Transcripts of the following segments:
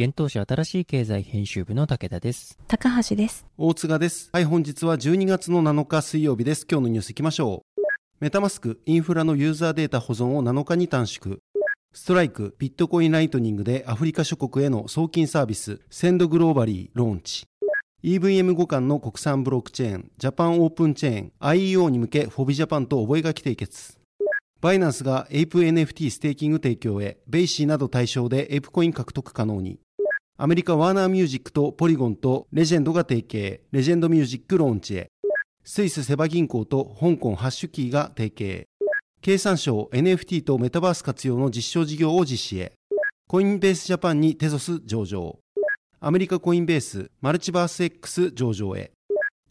現当社新しい経済編集部の武田です。高橋です。大塚です。はい、本日は12月の7日水曜日です。今日のニュースいきましょう。メタマスク、インフラのユーザーデータ保存を7日に短縮。ストライク、ビットコインライトニングでアフリカ諸国への送金サービス、センドグローバリーローンチ。EVM 互換の国産ブロックチェーン、ジャパンオープンチェーン、IEO に向けフォビジャパンと覚書締結。バイナンスがエイプ NFT ステーキング提供へ、ベイシーなど対象でエイプコイン獲得可能に。アメリカワーナーミュージックとポリゴンとレジェンドが提携、レジェンドミュージックローンチへ。スイスセバ銀行と香港ハッシュキーが提携。経産省 NFT とメタバース活用の実証事業を実施へ。コインベースジャパンにテゾス上場。アメリカコインベースマルチバース X 上場へ。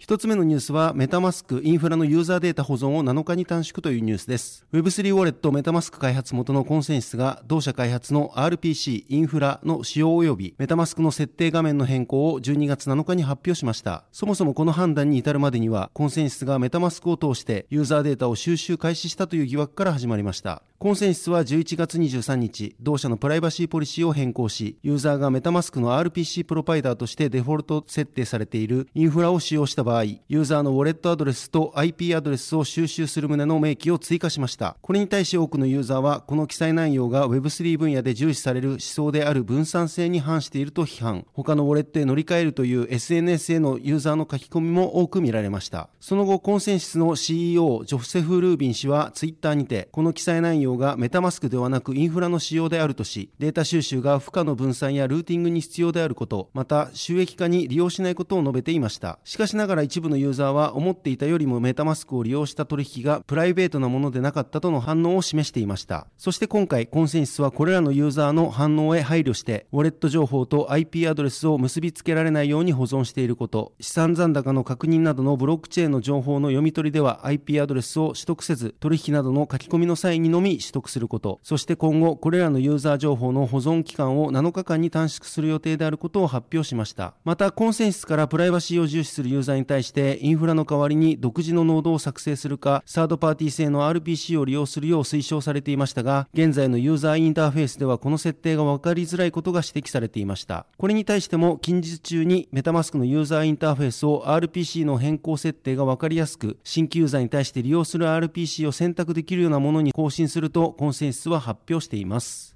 一つ目のニュースは、メタマスクインフラのユーザーデータ保存を7日に短縮というニュースです。Web3 ウォレットメタマスク開発元のコンセンシスが、同社開発の RPC インフラの使用及びメタマスクの設定画面の変更を12月7日に発表しました。そもそもこの判断に至るまでには、コンセンシスがメタマスクを通してユーザーデータを収集開始したという疑惑から始まりました。コンセンシスは11月23日、同社のプライバシーポリシーを変更し、ユーザーがメタマスクの RPC プロバイダーとしてデフォルト設定されているインフラを使用した場合、ユーザーのウォレットアドレスと IP アドレスを収集する旨の明記を追加しました。これに対し多くのユーザーは、この記載内容が Web3 分野で重視される思想である分散性に反していると批判。他のウォレットへ乗り換えるという SNS へのユーザーの書き込みも多く見られました。その後、コンセンシスの CEO、ジョセフ・ルービン氏はツイッターにて、この記載内容がメタマスクではなくインフラの仕様であるとし、データ収集が負荷の分散やルーティングに必要であること、また収益化に利用しないことを述べていました。しかしながら一部のユーザーは思っていたよりもメタマスクを利用した取引がプライベートなものでなかったとの反応を示していました。そして今回、コンセンシスはこれらのユーザーの反応へ配慮して、ウォレット情報と IP アドレスを結びつけられないように保存していること、資産残高の確認などのブロックチェーンの情報の読み取りでは IP アドレスを取得せず、取引などの書き込みの際にのみ取得すること、そして今後、これらのユーザー情報の保存期間を7日間に短縮する予定であることを発表しました。また、コンセンシスからプライバシーを重視するユーザーに対して、インフラの代わりに独自のノードを作成するか、サードパーティー製の RPC を利用するよう推奨されていましたが、現在のユーザーインターフェースではこの設定が分かりづらいことが指摘されていました。これに対しても、近日中にメタマスクのユーザーインターフェースを RPC の変更設定が分かりやすく、新規ユーザーに対して利用する RPC を選択できるようなものに更新すると、コンセンシスは発表しています。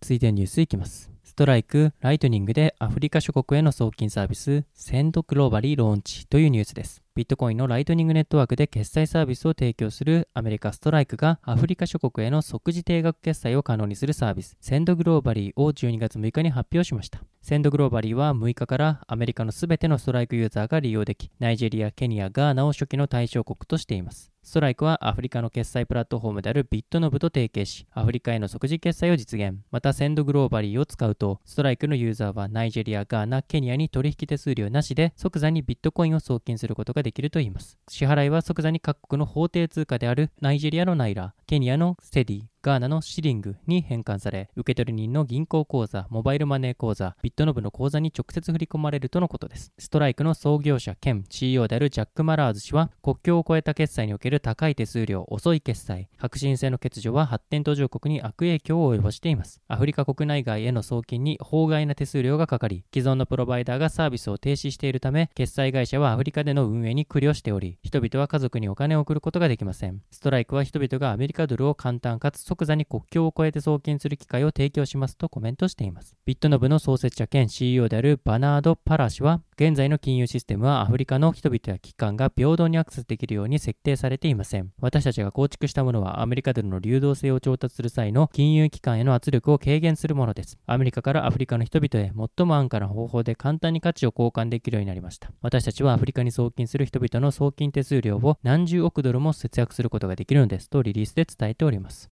続いてニュースいきます。ストライク、ライトニングでアフリカ諸国への送金サービス、センドグローバリーローンチというニュースです。ビットコインのライトニングネットワークで決済サービスを提供するアメリカストライクがアフリカ諸国への即時低額決済を可能にするサービス、センドグローバリーを12月6日に発表しました。センドグローバリーは6日からアメリカのすべてのストライクユーザーが利用でき、ナイジェリア、ケニア、ガーナを初期の対象国としています。ストライクはアフリカの決済プラットフォームであるビットノブと提携し、アフリカへの即時決済を実現。また、センドグローバリーを使うと、ストライクのユーザーはナイジェリア、ガーナ、ケニアに取引手数料なしで即座にビットコインを送金することができるといいます。支払いは即座に各国の法定通貨であるナイジェリアのナイラ、ケニアのセディ、ガーナのシリングに変換され、受取人の銀行口座、モバイルマネー口座、ビットノブの口座に直接振り込まれるとのことです。ストライクの創業者兼 CEO であるジャック・マラーズ氏は、国境を越えた決済における高い手数料、遅い決済、革新性の欠如は発展途上国に悪影響を及ぼしています。アフリカ国内外への送金に法外な手数料がかかり、既存のプロバイダーがサービスを停止しているため、決済会社はアフリカでの運営に苦慮しており、人々は家族にお金を送ることができません。ストライクは人々がアメリカドルを簡単かつ即座に国境を越えて送金する機会を提供しますとコメントしています。ビットノブの創設者兼 CEO であるバナード・パラ氏は、現在の金融システムはアフリカの人々や機関が平等にアクセスできるように設定されていません。私たちが構築したものはアメリカでの流動性を調達する際の金融機関への圧力を軽減するものです。アメリカからアフリカの人々へ最も安価な方法で簡単に価値を交換できるようになりました。私たちはアフリカに送金する人々の送金手数料を何十億ドルも節約することができるのですとリリースで伝えております。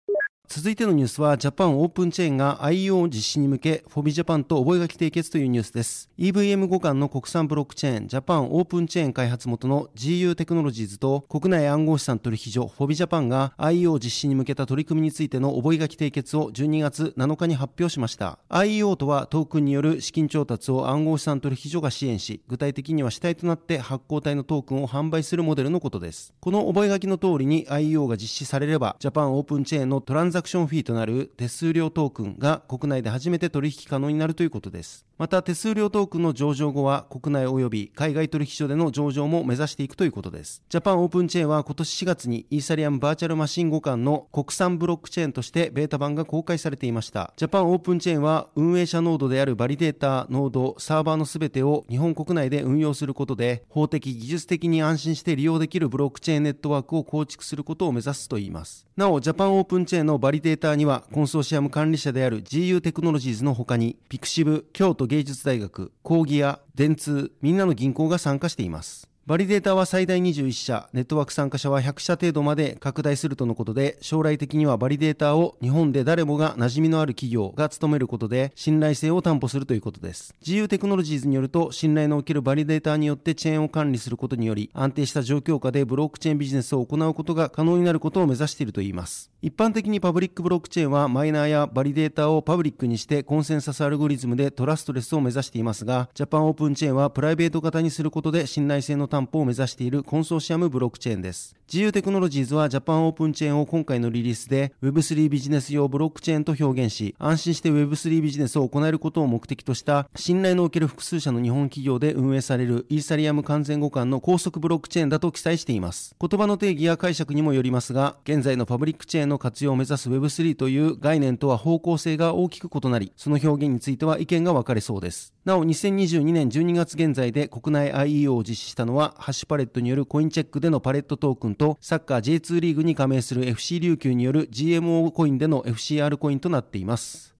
続いてのニュースは、ジャパンオープンチェーンが IO 実施に向け、フォビジャパンと覚書締結というニュースです。EVM 互換の国産ブロックチェーン、ジャパンオープンチェーン開発元の GU テクノロジーズと国内暗号資産取引所フォビジャパンが IO 実施に向けた取り組みについての覚書締結を12月7日に発表しました。IO とはトークンによる資金調達を暗号資産取引所が支援し、具体的には主体となって発行体のトークンを販売するモデルのことです。この覚書の通りに IO が実施されれば、ジャパンオープンチェーンのトランザクションフィーとなる手数料トークンが国内で初めて取引可能になるということです。また手数料トークンの上場後は国内及び海外取引所での上場も目指していくということです。ジャパンオープンチェーンは今年4月にイーサリアムバーチャルマシン互換の国産ブロックチェーンとしてベータ版が公開されていました。ジャパンオープンチェーンは運営者ノードであるバリデータ、ノード、サーバーのすべてを日本国内で運用することで法的、技術的に安心して利用できるブロックチェーンネットワークを構築することを目指すといいます。なお、ジャパンオープンチェーンのバリデータにはコンソーシアム管理者である GU テクノロジーズの他にピクシブ、京都芸術大学、講義屋、電通、みんなの銀行が参加しています。バリデータは最大21社、ネットワーク参加者は100社程度まで拡大するとのことで、将来的にはバリデータを日本で誰もが馴染みのある企業が務めることで、信頼性を担保するということです。 GU テクノロジーズによると、信頼のおけるバリデータによってチェーンを管理することにより、安定した状況下でブロックチェーンビジネスを行うことが可能になることを目指しているといいます。一般的にパブリックブロックチェーンはマイナーやバリデータをパブリックにしてコンセンサスアルゴリズムでトラストレスを目指していますが、ジャパンオープンチェーンはプライベート型にすることで信頼性の担保を目指しているコンソーシアムブロックチェーンです。 GU テクノロジーズはジャパンオープンチェーンを今回のリリースで Web3 ビジネス用ブロックチェーンと表現し、安心して Web3 ビジネスを行えることを目的とした信頼のおける複数社の日本企業で運営されるイーサリアム完全互換の高速ブロックチェーンだと記載しています。言葉の定義や解釈にもよりますが、現在のパブリックチェーンの活用を目指す Web3 という概念とは方向性が大きく異なり、その表現については意見が分かれそうです。なお、2022年12月現在で国内 IEO を実施したのは、ハッシュパレットによるコインチェックでのパレットトークンと、サッカー J2 リーグに加盟する FC 琉球による GMO コインでの FCR コインとなっています。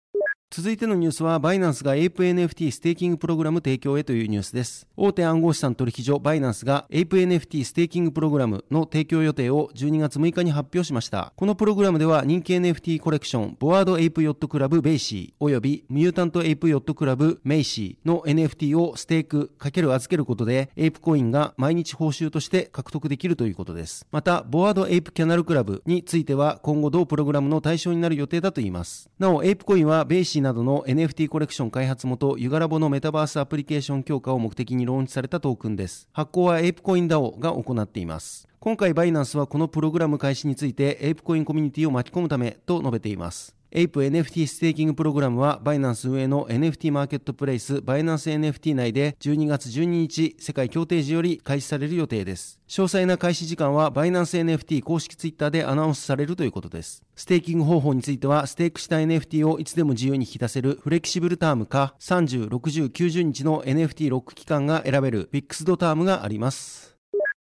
続いてのニュースは、バイナンスが ApeNFT ステーキングプログラム提供へというニュースです。大手暗号資産取引所バイナンスが ApeNFT ステーキングプログラムの提供予定を12月6日に発表しました。このプログラムでは人気 NFT コレクション、ボアードエイプヨットクラブ BAYC 及びミュータントエイプヨットクラブ MAYC の NFT をステーク×預けることで、エイプコインが毎日報酬として獲得できるということです。また、ボアードエイプケネルクラブについては今後同プログラムの対象になる予定だといいます。なお、エイプコインは BAYC などの NFT NFT コレクション開発元ユガラボのメタバースアプリケーション強化を目的にローンチされたトークンです。発行はエイプコイン DAO が行っています。今回バイナンスはこのプログラム開始についてエイプコインコミュニティを巻き込むためと述べています。エイプ NFT ステーキングプログラムはバイナンス運営の NFT マーケットプレイスバイナンス NFT 内で12月12日世界協定時より開始される予定です。詳細な開始時間はバイナンス NFT 公式ツイッターでアナウンスされるということです。ステーキング方法についてはステークした NFT をいつでも自由に引き出せるフレキシブルタームか30、60、90日の NFT ロック期間が選べるフィックスドタームがあります。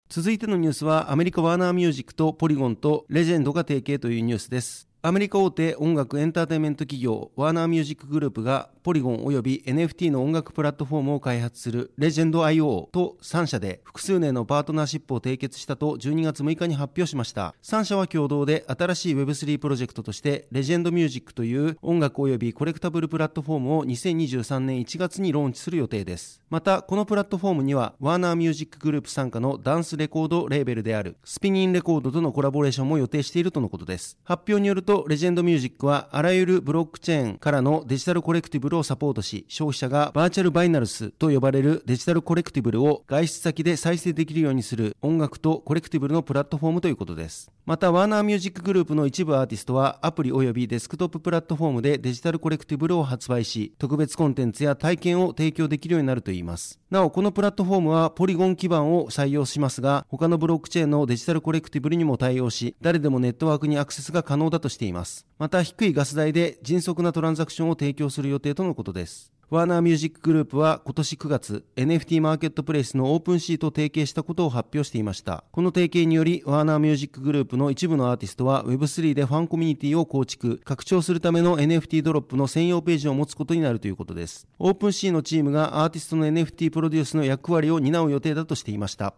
続いてのニュースはアメリカワーナーミュージックとポリゴンとレジェンドが提携というニュースです。アメリカ大手音楽エンターテインメント企業ワーナーミュージックグループがポリゴン及び NFT の音楽プラットフォームを開発するレジェンド IO と3社で複数年のパートナーシップを締結したと12月6日に発表しました。3社は共同で新しい Web3 プロジェクトとしてレジェンドミュージックという音楽及びコレクタブルプラットフォームを2023年1月にローンチする予定です。また、このプラットフォームにはワーナーミュージックグループ傘下のダンスレコードレーベルであるスピニンレコードとのコラボレーションも予定しているとのことです。発表によるとドレジェンドミュージックはあらゆるブロックチェーンからのデジタルコレクティブルをサポートし、消費者がバーチャルバイナルスと呼ばれるデジタルコレクティブルを外出先で再生できるようにする音楽とコレクティブルのプラットフォームということです。また、ワーナーミュージックグループの一部アーティストはアプリ及びデスクトッププラットフォームでデジタルコレクティブルを発売し、特別コンテンツや体験を提供できるようになるといいます。なお、このプラットフォームはポリゴン基盤を採用しますが、他のブロックチェーンのデジタルコレクティブルにも対応し、誰でもネットワークにアクセスが可能だとしています。また、低いガス代で迅速なトランザクションを提供する予定とのことです。ワーナーミュージックグループは今年9月 NFT マーケットプレイスのオープンシーと提携したことを発表していました。この提携によりワーナーミュージックグループの一部のアーティストは Web3 でファンコミュニティを構築、拡張するための NFT ドロップの専用ページを持つことになるということです。オープンシーのチームがアーティストの NFT プロデュースの役割を担う予定だとしていました。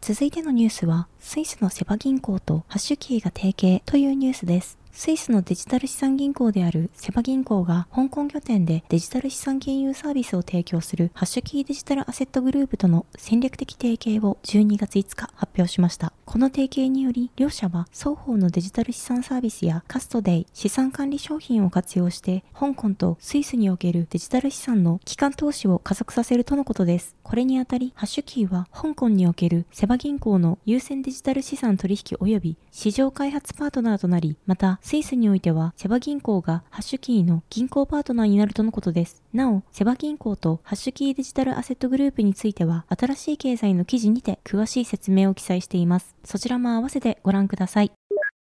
続いてのニュースは、スイスのセバ銀行とハッシュキーが提携というニュースです。スイスのデジタル資産銀行であるセバ銀行が香港拠点でデジタル資産金融サービスを提供するハッシュキーデジタルアセットグループとの戦略的提携を12月5日発表しました。この提携により両社は双方のデジタル資産サービスやカストディ、資産管理商品を活用して香港とスイスにおけるデジタル資産の機関投資を加速させるとのことです。これにあたり、ハッシュキーは香港におけるセバ銀行の優先デジタル資産取引及び市場開発パートナーとなり、またスイスにおいては、セバ銀行がハッシュキーの銀行パートナーになるとのことです。なお、セバ銀行とハッシュキーデジタルアセットグループについては、新しい経済の記事にて詳しい説明を記載しています。そちらも合わせてご覧ください。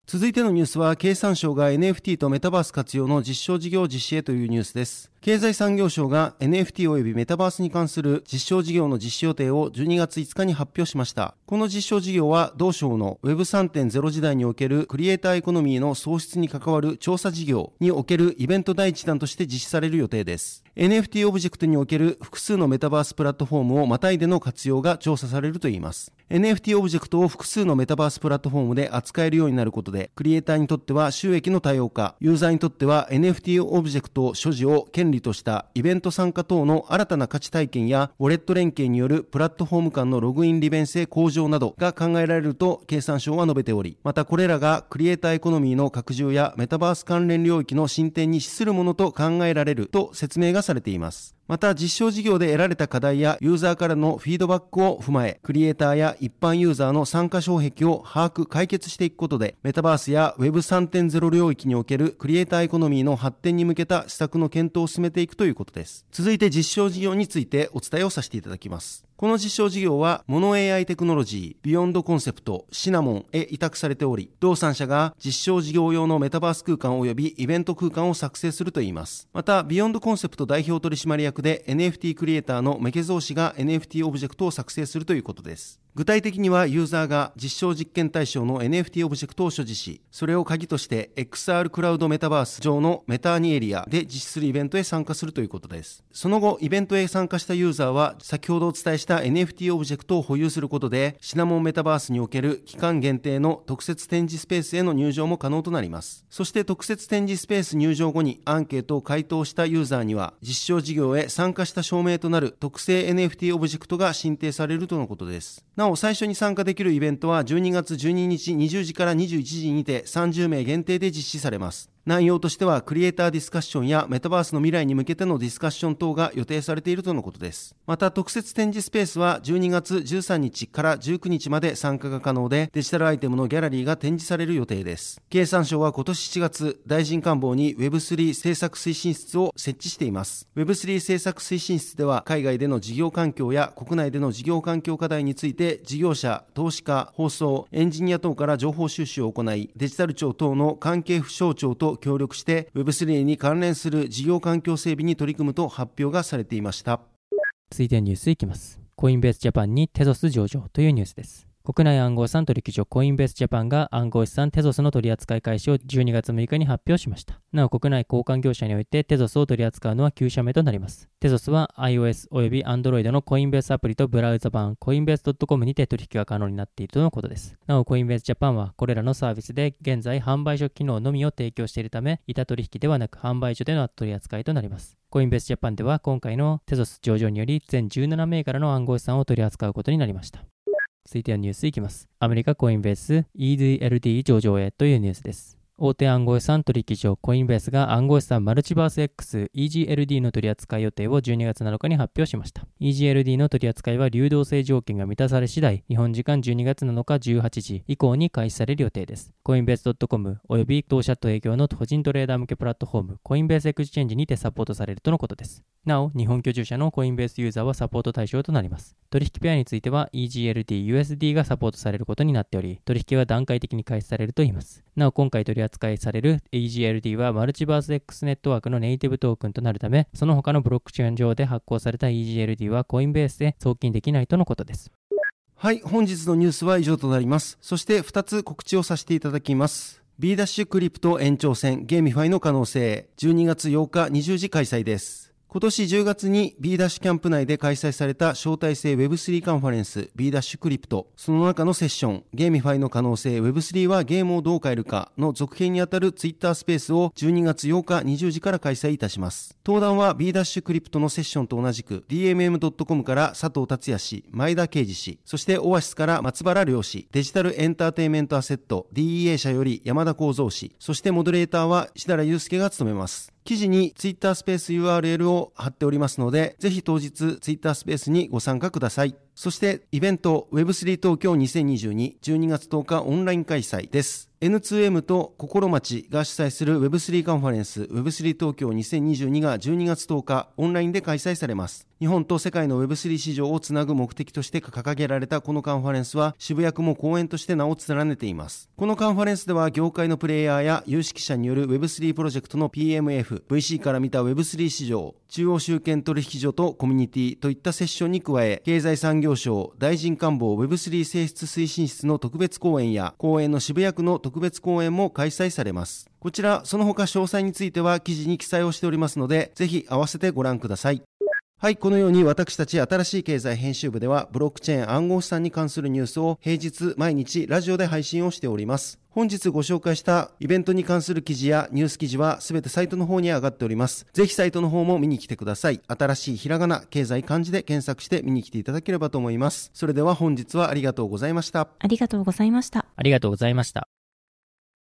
続いてのニュースは、経産省が NFT とメタバース活用の実証事業実施へというニュースです。経済産業省が NFT 及びメタバースに関する実証事業の実施予定を12月5日に発表しました。この実証事業は同省の Web3.0 時代におけるクリエイターエコノミーの創出に関わる調査事業におけるイベント第一弾として実施される予定です。NFT オブジェクトにおける複数のメタバースプラットフォームをまたいでの活用が調査されるといいます。NFT オブジェクトを複数のメタバースプラットフォームで扱えるようになることで、クリエイターにとっては収益の多様化、ユーザーにとっては NFT オブジェクト所持を権利としたイベント参加等の新たな価値体験や、ウォレット連携によるプラットフォーム間のログイン利便性向上などが考えられると経産省は述べており、またこれらがクリエイターエコノミーの拡充やメタバース関連領域の進展に資するものと考えられると説明がされています。また実証事業で得られた課題やユーザーからのフィードバックを踏まえ、クリエイターや一般ユーザーの参加障壁を把握、解決していくことで、メタバースや Web3.0 領域におけるクリエイターエコノミーの発展に向けた施策の検討を進めていくということです。続いて実証事業についてお伝えをさせていただきます。この実証事業は、モノ AI テクノロジー、ビヨンドコンセプト、シナモンへ委託されており、同3社が実証事業用のメタバース空間及びイベント空間を作成するといいます。また、ビヨンドコンセプト代表取締役で NFT クリエイターのメケゾー氏が NFT オブジェクトを作成するということです。具体的にはユーザーが実証実験対象の NFT オブジェクトを所持し、それを鍵として XR クラウドメタバース上のメターニエリアで実施するイベントへ参加するということです。その後、イベントへ参加したユーザーは、先ほどお伝えした NFT オブジェクトを保有することで、シナモンメタバースにおける期間限定の特設展示スペースへの入場も可能となります。そして特設展示スペース入場後にアンケートを回答したユーザーには、実証事業へ参加した証明となる特製 NFT オブジェクトが申請されるとのことです。なお、最初に参加できるイベントは12月12日20時から21時にて30名限定で実施されます。内容としてはクリエイターディスカッションやメタバースの未来に向けてのディスカッション等が予定されているとのことです。また特設展示スペースは12月13日から19日まで参加が可能でデジタルアイテムのギャラリーが展示される予定です。経産省は今年7月大臣官房に Web3 政策推進室を設置しています。Web3 政策推進室では海外での事業環境や国内での事業環境課題について事業者、投資家、放送、エンジニア等から情報収集を行いデジタル庁等の関係府省庁と協力して Web3 に関連する事業環境整備に取り組むと発表がされていました。続いてニュースいきます。コインベースジャパンにテゾス上場というニュースです。国内暗号資産取引所コインベースジャパンが暗号資産テゾスの取り扱い開始を12月6日に発表しました。なお国内交換業者においてテゾスを取り扱うのは9社目となります。テゾスは iOS および Android のコインベースアプリとブラウザ版コインベース .com にて取引が可能になっているとのことです。なおコインベースジャパンはこれらのサービスで現在販売所機能のみを提供しているため板取引ではなく販売所での取り扱いとなります。コインベースジャパンでは今回のテゾス上場により全17銘柄の暗号資産を取り扱うことになりました。続いてはニュースいきます。アメリカコインベース EDLD 上場へというニュースです。大手暗号資産取引所コインベースが暗号資産マルチバース X EGLD の取扱い予定を12月7日に発表しました。EGLD の取扱いは流動性条件が満たされ次第、日本時間12月7日18時以降に開始される予定です。コインベース .com および同社と営業の個人トレーダー向けプラットフォームコインベースエクスチェンジにてサポートされるとのことです。なお、日本居住者のコインベースユーザーはサポート対象となります。取引ペアについては EGLD、USD がサポートされることになっており、取引は段階的に開始されるといいます。なお、今回取り扱いされる EGLD はマルチバース X ネットワークのネイティブトークンとなるため、その他のブロックチェーン上で発行された EGLD はコインベースで送金できないとのことです。はい、本日のニュースは以上となります。そして2つ告知をさせていただきます。B ダッシュクリプト延長戦ゲーミファイの可能性12月8日20時開催です。今年10月に B ダッシュキャンプ内で開催された招待制 Web3 カンファレンス B ダッシュクリプト。その中のセッション、ゲーミファイの可能性 Web3 はゲームをどう変えるかの続編にあたる Twitter スペースを12月8日20時から開催いたします。登壇は B ダッシュクリプトのセッションと同じく DMM.com から佐藤達也氏、前田啓二氏、そしてオアシスから松原良氏、デジタルエンターテイメントアセット DEA 社より山田幸三氏、そしてモデレーターは石原祐介が務めます。記事に Twitter スペース URL を貼っておりますので、ぜひ当日 Twitter スペースにご参加ください。そしてイベント Web3 東京2022 12月10日オンライン開催です。N2M と心町が主催する Web3 カンファレンス Web3 東京2022が12月10日オンラインで開催されます。日本と世界の Web3 市場をつなぐ目的として掲げられたこのカンファレンスは渋谷区も公演として名を連ねています。このカンファレンスでは業界のプレイヤーや有識者による Web3 プロジェクトの PMF、VC から見た Web3 市場、中央集権取引所とコミュニティといったセッションに加え、経済産業省大臣官房 Web3 性質推進室の特別講演や公演の渋谷区の特別講演も開催されます。こちら、その他詳細については記事に記載をしておりますので、ぜひ合わせてご覧ください。はい、このように私たち新しい経済編集部ではブロックチェーン暗号資産に関するニュースを平日毎日ラジオで配信をしております。本日ご紹介したイベントに関する記事やニュース記事はすべてサイトの方に上がっております。ぜひサイトの方も見に来てください。新しいひらがな、経済漢字で検索して見に来ていただければと思います。それでは本日はありがとうございました。ありがとうございました。ありがとうございました。